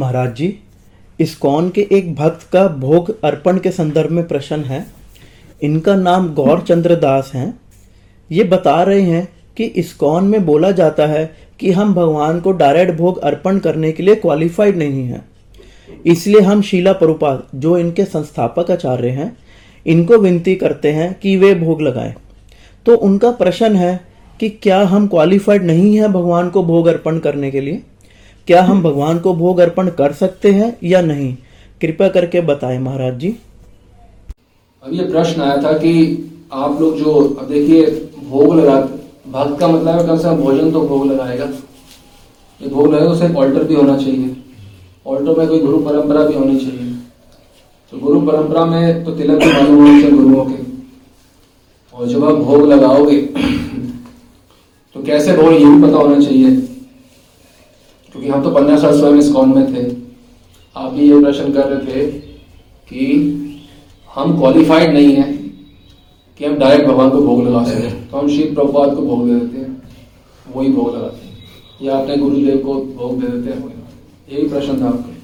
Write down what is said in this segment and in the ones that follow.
महाराज जी ISKCON के एक भक्त का भोग अर्पण के संदर्भ में प्रश्न है। इनका नाम गौर चंद्र दास हैं। ये बता रहे हैं कि इस्कॉन में बोला जाता है कि हम भगवान को डायरेक्ट भोग अर्पण करने के लिए क्वालिफाइड नहीं हैं। इसलिए हम शीला प्रभुपाद जो इनके संस्थापक आचार्य हैं, इनको विनती करते हैं कि वे भोग लगाएँ। तो उनका प्रश्न है कि क्या हम क्वालिफाइड नहीं है भगवान को भोग अर्पण करने के लिए? क्या हम भगवान को भोग अर्पण कर सकते हैं या नहीं? कृपया करके बताएँ महाराज जी। अब ये प्रश्न आया था कि आप लोग जो, अब देखिए, भोग लगा भक्त का मतलब है कम से कम भोजन तो भोग लगाएगा। ये भोग लगाएगा उसे एक ऑल्टर भी होना चाहिए। ऑल्टर में कोई गुरु परंपरा भी होनी चाहिए। तो गुरु परंपरा में तो तिलक भी मालूम होने चाहिए गुरुओं के। और जब आप भोग लगाओगे तो कैसे भोग, ये भी पता होना चाहिए। क्योंकि हम तो पंद्रह साल स्वयं इस कौन में थे। आप भी ये प्रश्न कर रहे थे कि हम क्वालिफाइड नहीं है कि हम डायरेक्ट भगवान को भोग लगा सकें। तो हम शिव प्रभुपाद को भोग दे देते हैं। वही भोग लगाते हैं। या अपने गुरुदेव को भोग दे देते हैं। यही प्रश्न था आपका।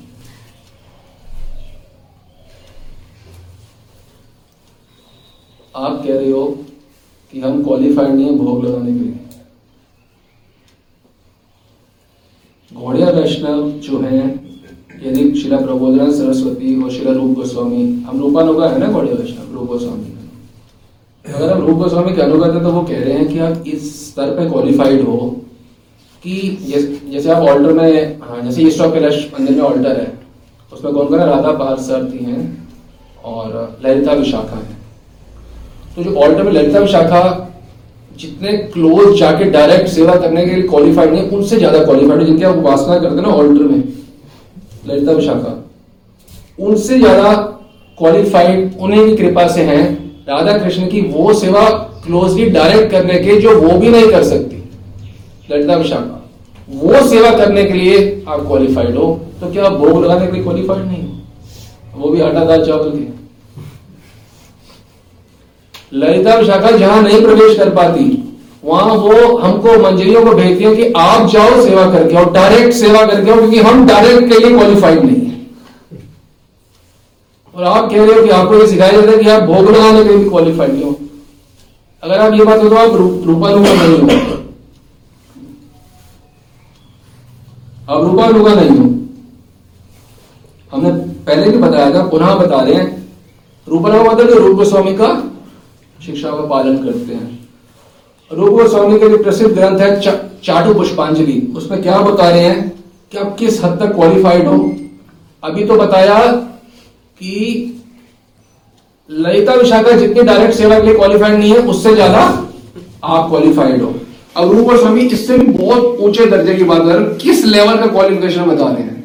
आप कह रहे हो कि हम क्वालिफाइड नहीं है भोग लगाने के लिए। घोड़िया वैष्णव जो है, यदि शिला प्रबोधन सरस्वती और शिला रूप गोस्वामी, हम रूपानुगा है ना गौड़िया वैष्णव, रूप गोस्वामी? अगर हम रूप गोस्वामी के अनुगत है तो वो कह रहे हैं कि आप इस स्तर पे क्वालिफाइड हो कि जैसे आप ऑल्टर में हाँ जैसे ईस्ट ऑफ़ कैलाश मंदिर में ऑल्टर है, उसमें कौन कौन है? राधा पारसारथी हैं और ललिता विशाखा है। तो जो ऑल्टर में ललिता विशाखा जितने क्लोज जाके डायरेक्ट सेवा करने के लिए क्वालिफाइड नहीं, उनसे ज़्यादा क्वालिफाइड जिनके आप उपासना करते ना ऑल्टर में। ललिता विशाखा। उनसे ज़्यादा क्वालिफाइड उन्हीं की कृपा से हैं। राधा कृष्ण की वो सेवा क्लोजली डायरेक्ट करने के जो वो भी नहीं कर सकती। ललिता विशाखा। वो सेवा करने के लिए आप क्वालिफाइड हो तो क्या आप भोग लगाने के लिए क्वालिफाइड नहीं हो? वो भी आटा दाल चावल के। ललिता विशाखा जहाँ नहीं प्रवेश कर पाती, वहाँ वो हमको मंजरियों को भेजती है कि आप जाओ सेवा करके और डायरेक्ट सेवा करके आओ, क्योंकि हम डायरेक्ट के लिए क्वालिफाइड नहीं है। और आप कह रहे हो कि आपको ये सिखाया जाता है कि आप भोग लगाने के लिए क्वालिफाइड नहीं हो। अगर आप ये बात हो तो आप रूपानुगा नहीं हो। आप रूपानुगा नहीं हो। हमने पहले भी बताया था, पुनः बता रहे हैं। रूपानुगा मतलब रूप गोस्वामी का शिक्षा का पालन करते हैं। रूप गोस्वामी के लिए प्रसिद्ध ग्रंथ है चा, चाटू पुष्पांजलि उसमें क्या बता रहे हैं कि आप किस हद तक क्वालिफाइड हो? अभी तो बताया कि ललिता विशाखा जितनी डायरेक्ट सेवा के लिए क्वालिफाइड नहीं है उससे ज़्यादा आप क्वालिफाइड हो। अब रूप गोस्वामी इससे भी बहुत ऊँचे दर्जे की बात कर किस लेवल का क्वालिफिकेशन बता रहे हैं?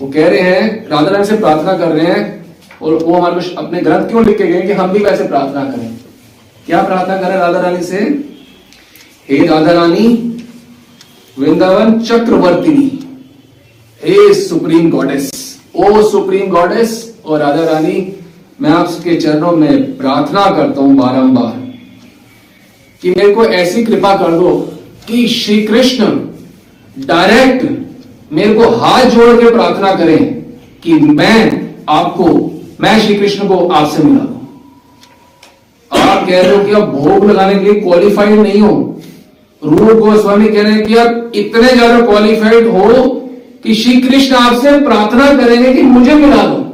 वो कह रहे हैं राधा रानी से प्रार्थना कर रहे हैं और वो हमारे अपने ग्रंथ क्यों लिख के गए कि हम भी वैसे प्रार्थना करें? क्या प्रार्थना करें राधा रानी से? हे राधा रानी, वृंदावन चक्रवर्ती हे सुप्रीम गॉडेस, ओ सुप्रीम गॉडेस और राधा रानी, मैं आपके चरणों में प्रार्थना करता हूँ बारंबार कि मेरे को ऐसी कृपा कर दो कि श्री कृष्ण डायरेक्ट मेरे को हाथ जोड़ के प्रार्थना करें कि मैं आपको, मैं श्री कृष्ण को आपसे मिला आप कह रहे हो कि आप भोग लगाने के लिए क्वालिफाइड नहीं हो। रूप गोस्वामी कह रहे हैं कि आप इतने ज़्यादा क्वालिफाइड हो कि श्री कृष्ण आपसे प्रार्थना करेंगे कि मुझे मिला दो।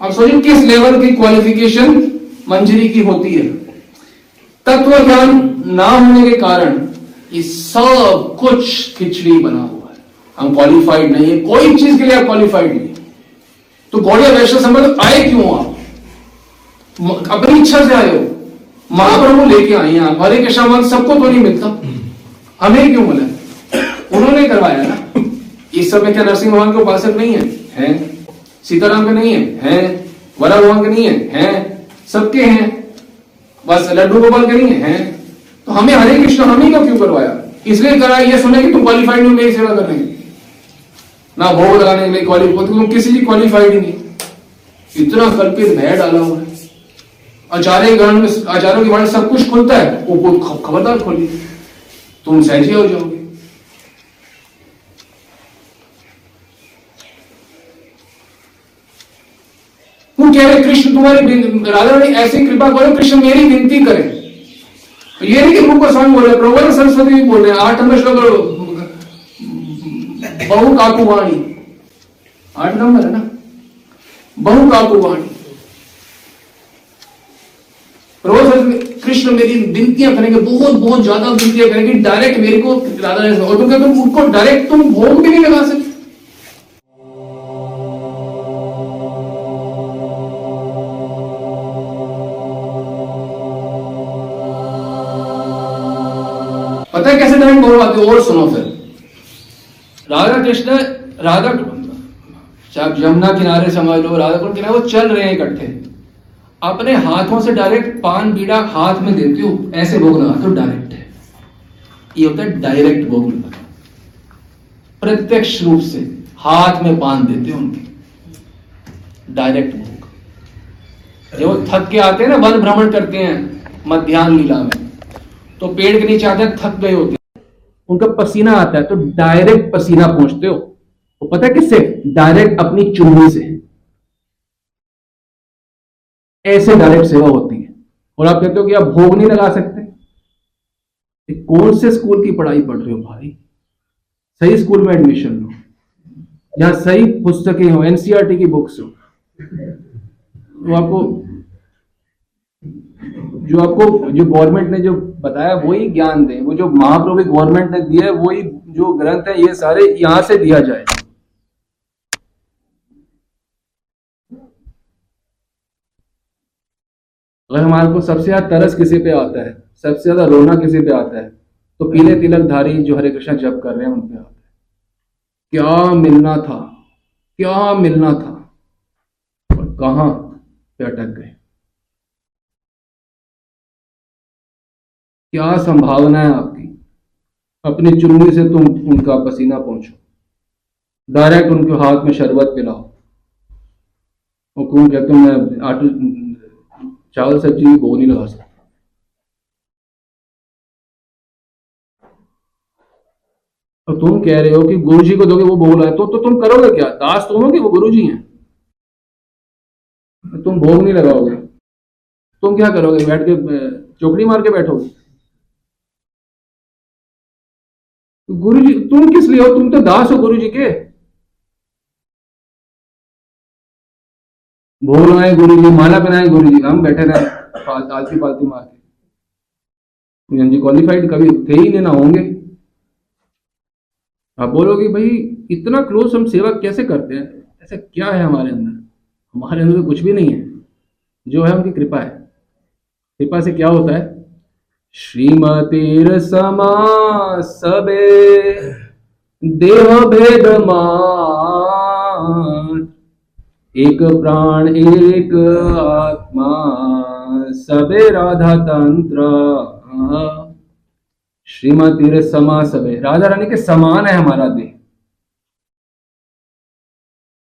आप सोचिए किस लेवल की क्वालिफिकेशन मंजरी की होती है। तत्व ज्ञान ना होने के कारण ये सब कुछ खिचड़ी बना हुआ है। हम क्वालिफाइड नहीं है, कोई चीज़ के लिए आप क्वालिफाइड नहीं तो गौड़िया वैश्य संबंध आए क्यों आप? अपनी इच्छा से आए हो, महाप्रभु लेके आए हैं, आप हरे कृष्ण मन सबको तो नहीं मिलता। हमें क्यों मिला? उन्होंने करवाया ना। इस समय क्या नरसिंह भगवान के उपासक नहीं है? हैं? सीताराम के नहीं है? हैं? वरा भगवान के नहीं है? हैं? सबके हैं। बस लड्डू गोपाल के नहीं है? तो हमें हरे कृष्ण, हमें का क्यों करवाया? इसलिए कराया ये सुने कि तुम क्वालिफाइड हो, मेरी सेवा करने ना भोग लगाने के लिए क्वालिफाइड तुम किसी की क्वालिफाइड ही नहीं। इतना कल्पित भय डाला हुआ है। आचार्य गण में, आचार्यों के बारे सब कुछ खुलता है। वो बहुत खबरदार खोली। तुम सहजे हो जाओगे। वो कह रहे, कृष्ण, तुम्हारी राधा ने ऐसी कृपा करो, कृष्ण मेरी विनती करें। ये नहीं कि मुख गोस्वामी बोल रहे प्रभु सरस्वती भी बोल रहे आठ नंबर श्लोक बहु काकुवाणी। आठ नंबर है ना? बहु काकुवाणी। सरस्वती कृष्ण मेरी विनतियाँ करेंगे बहुत बहुत ज़्यादा विनतियाँ करेंगे। डायरेक्ट मेरे को राधा रानी और तुम हो, उनको डायरेक्ट तुम भोग भी नहीं लगा सकते। पता है कैसे डायरेक्ट भोग आते और सुनो फिर। राधा कृष्ण राधा चाहे यमुना किनारे समझ लो राधा कुंड किनारे वो चल रहे हैं इकट्ठे। अपने हाथों से डायरेक्ट पान बीड़ा हाथ में देते हो। ऐसे भोग लगाते हो डायरेक्ट है। ये होता है डायरेक्ट भोग लगाना प्रत्यक्ष रूप से हाथ में पान देते हो उनके। डायरेक्ट भोग। जब थक के आते हैं ना, वन भ्रमण करते हैं मध्यान्ह लीला में। तो पेड़ के नीचे आते हैं, थक गए होते हैं। उनका पसीना आता है तो डायरेक्ट पसीना पहुँचते हो। वो तो पता है किससे? डायरेक्ट अपनी चुन्नी से। ऐसे डायरेक्ट सेवा होती है। और आप कहते हो कि आप भोग नहीं लगा सकते। ये कौन से स्कूल की पढ़ाई पढ़ रहे हो भाई? सही स्कूल में एडमिशन लो। जहाँ सही पुस्तकें हो एनसीईआरटी की बुक्स हो। तो आपको, जो आपको, जो गवर्नमेंट ने जो बताया, वही ज्ञान दें। वो जो महाप्रभु गवर्नमेंट ने दिया है, वही जो ग्रंथ है, ये सारे यहाँ से दिया जाए अगर हमारे को सबसे ज़्यादा तरस किसी पे आता है? सबसे ज़्यादा रोना किसी पे आता है? तो पीले तिलकधारी जो हरे कृष्णा जप कर रहे हैं, उन पे आता है। क्या मिलना था? क्या मिलना था? और कहाँ पे अटक गए? क्या संभावना है आपकी? अपनी चुन्नी से तुम उनका पसीना पहुंचो। डायरेक्ट उनके हाथ में शरबत पिलाओ। और कहते मैं आटू चावल सब्ज़ी वो नहीं लगा सकता। तो तुम कह रहे हो कि गुरु जी को दोगे वो भोग लाए तो, तो तुम करोगे क्या? दास तुम हो वो गुरु जी हैं तुम भोग नहीं लगाओगे। तुम क्या करोगे? बैठ के चौकड़ी मार के बैठोगे? गुरु जी तुम किस लिए हो? तुम तो दास हो गुरु जी के। भोग लगाए गुरु जी, माला पहनाए गुरु जी, हम बैठे रहे आलती पालती मार के। जी क्वालिफाइड कभी थे ही नहीं ना होंगे। आप बोलोगे, भाई, इतना क्लोज हम सेवा कैसे करते हैं? ऐसा क्या है हमारे अंदर? हमारे अंदर तो कुछ भी नहीं है। जो है उनकी कृपा है। कृपा से क्या होता है? श्रीमतीर समा सबे देह भेद मान एक प्राण, एक आत्मा, सबे राधा तंत्र श्रीमती समा सबे। राधा रानी के समान है हमारा देह।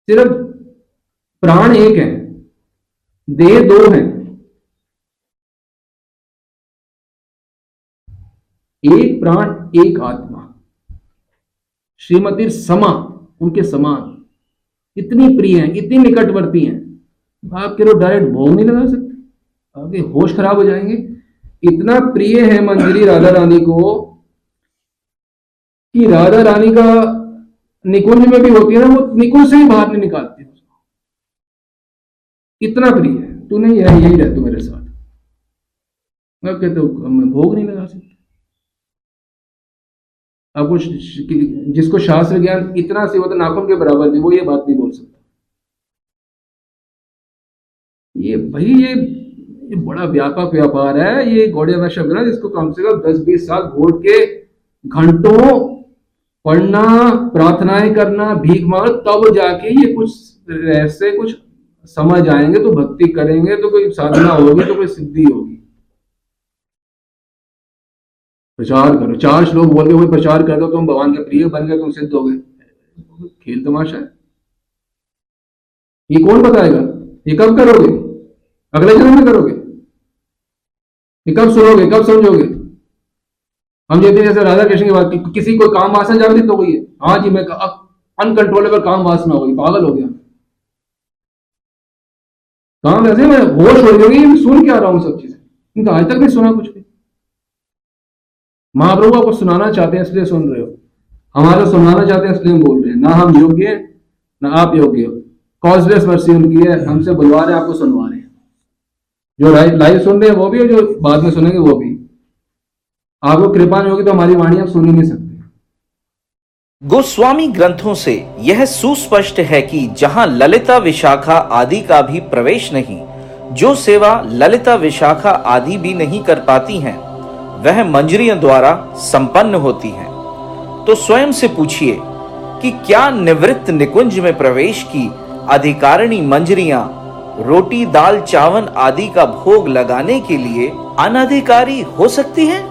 सिर्फ़ प्राण एक है, देह दो है। एक प्राण, एक आत्मा। श्रीमती समा उनके समान। इतनी प्रिय हैं, इतनी निकटवर्ती हैं। आप कह रहे हो डायरेक्ट भोग नहीं लगा सकते। आपके होश खराब हो जाएँगे। इतना प्रिय है मंजरी राधा रानी को कि राधा रानी का निकुंज में भी होती है ना, वो निकुंज से ही बाहर नहीं निकालती उसको। इतना प्रिय है तू नहीं है यही रह तू मेरे साथ। मैं कहते हो, मैं भोग नहीं लगा सकता। श- श- जिसको शास्त्र ज्ञान इतना से होता नाखून के बराबर भी वो ये बात नहीं बोल सकता। ये भाई ये ये बड़ा व्यापक व्यापार है, ये गौड़िया में शब्द जिसको कम से कम दस बीस साल घोट के घंटों पढ़ना, प्रार्थनाएँ करना, भीख मांगना, तब जाके ये कुछ रहस्य, कुछ समझ आएँगे तो भक्ति करेंगे तो कोई साधना होगी तो कोई सिद्धि होगी। प्रचार करो। चार श्लोक बोल के प्रचार कर दो तुम भगवान के प्रिय बन गए, तुम सिद्ध हो गए। खेल तमाशा है। ये कौन बताएगा? ये कब करोगे? अगले जन्म में करोगे? ये कब सुनोगे? कब समझोगे? हम हैं जैसे राधा कृष्ण की बात की किसी को काम वासना जागृत हो गई है। हाँ जी, मैं अनकंट्रोलेबल काम वासना हो गई, पागल हो गया। काम ऐसे मैं होश हो गई सुन क्या रहा हूँ सब चीज़ें। आज तक नहीं सुना कुछ भी। महाप्रभु आपको सुनाना चाहते हैं, इसलिए सुन रहे हो। हमारे सुनाना चाहते हैं, इसलिए हम बोल रहे हैं। ना हम योग्य हैं, ना आप योग्य हो। कॉजलेस मर्सी उनकी है, हमसे बुलवा रहे हैं, आपको सुनवा रहे हैं। जो लाइव सुन रहे हैं, वो भी है, जो बाद में सुनेंगे, वो भी। आपको कृपा नहीं होगी तो हमारी वाणी आप सुन ही नहीं सकते। गोस्वामी ग्रंथों से यह सुस्पष्ट है कि जहाँ ललिता विशाखा आदि का भी प्रवेश नहीं, जो सेवा ललिता विशाखा आदि भी नहीं कर पाती हैं वह मंजरियों द्वारा संपन्न होती हैं तो स्वयं से पूछिए कि क्या निवृत्त निकुंज में प्रवेश की अधिकारिणी मंजरियाँ, रोटी, दाल चावन आदि का भोग लगाने के लिए अनधिकारी हो सकती हैं.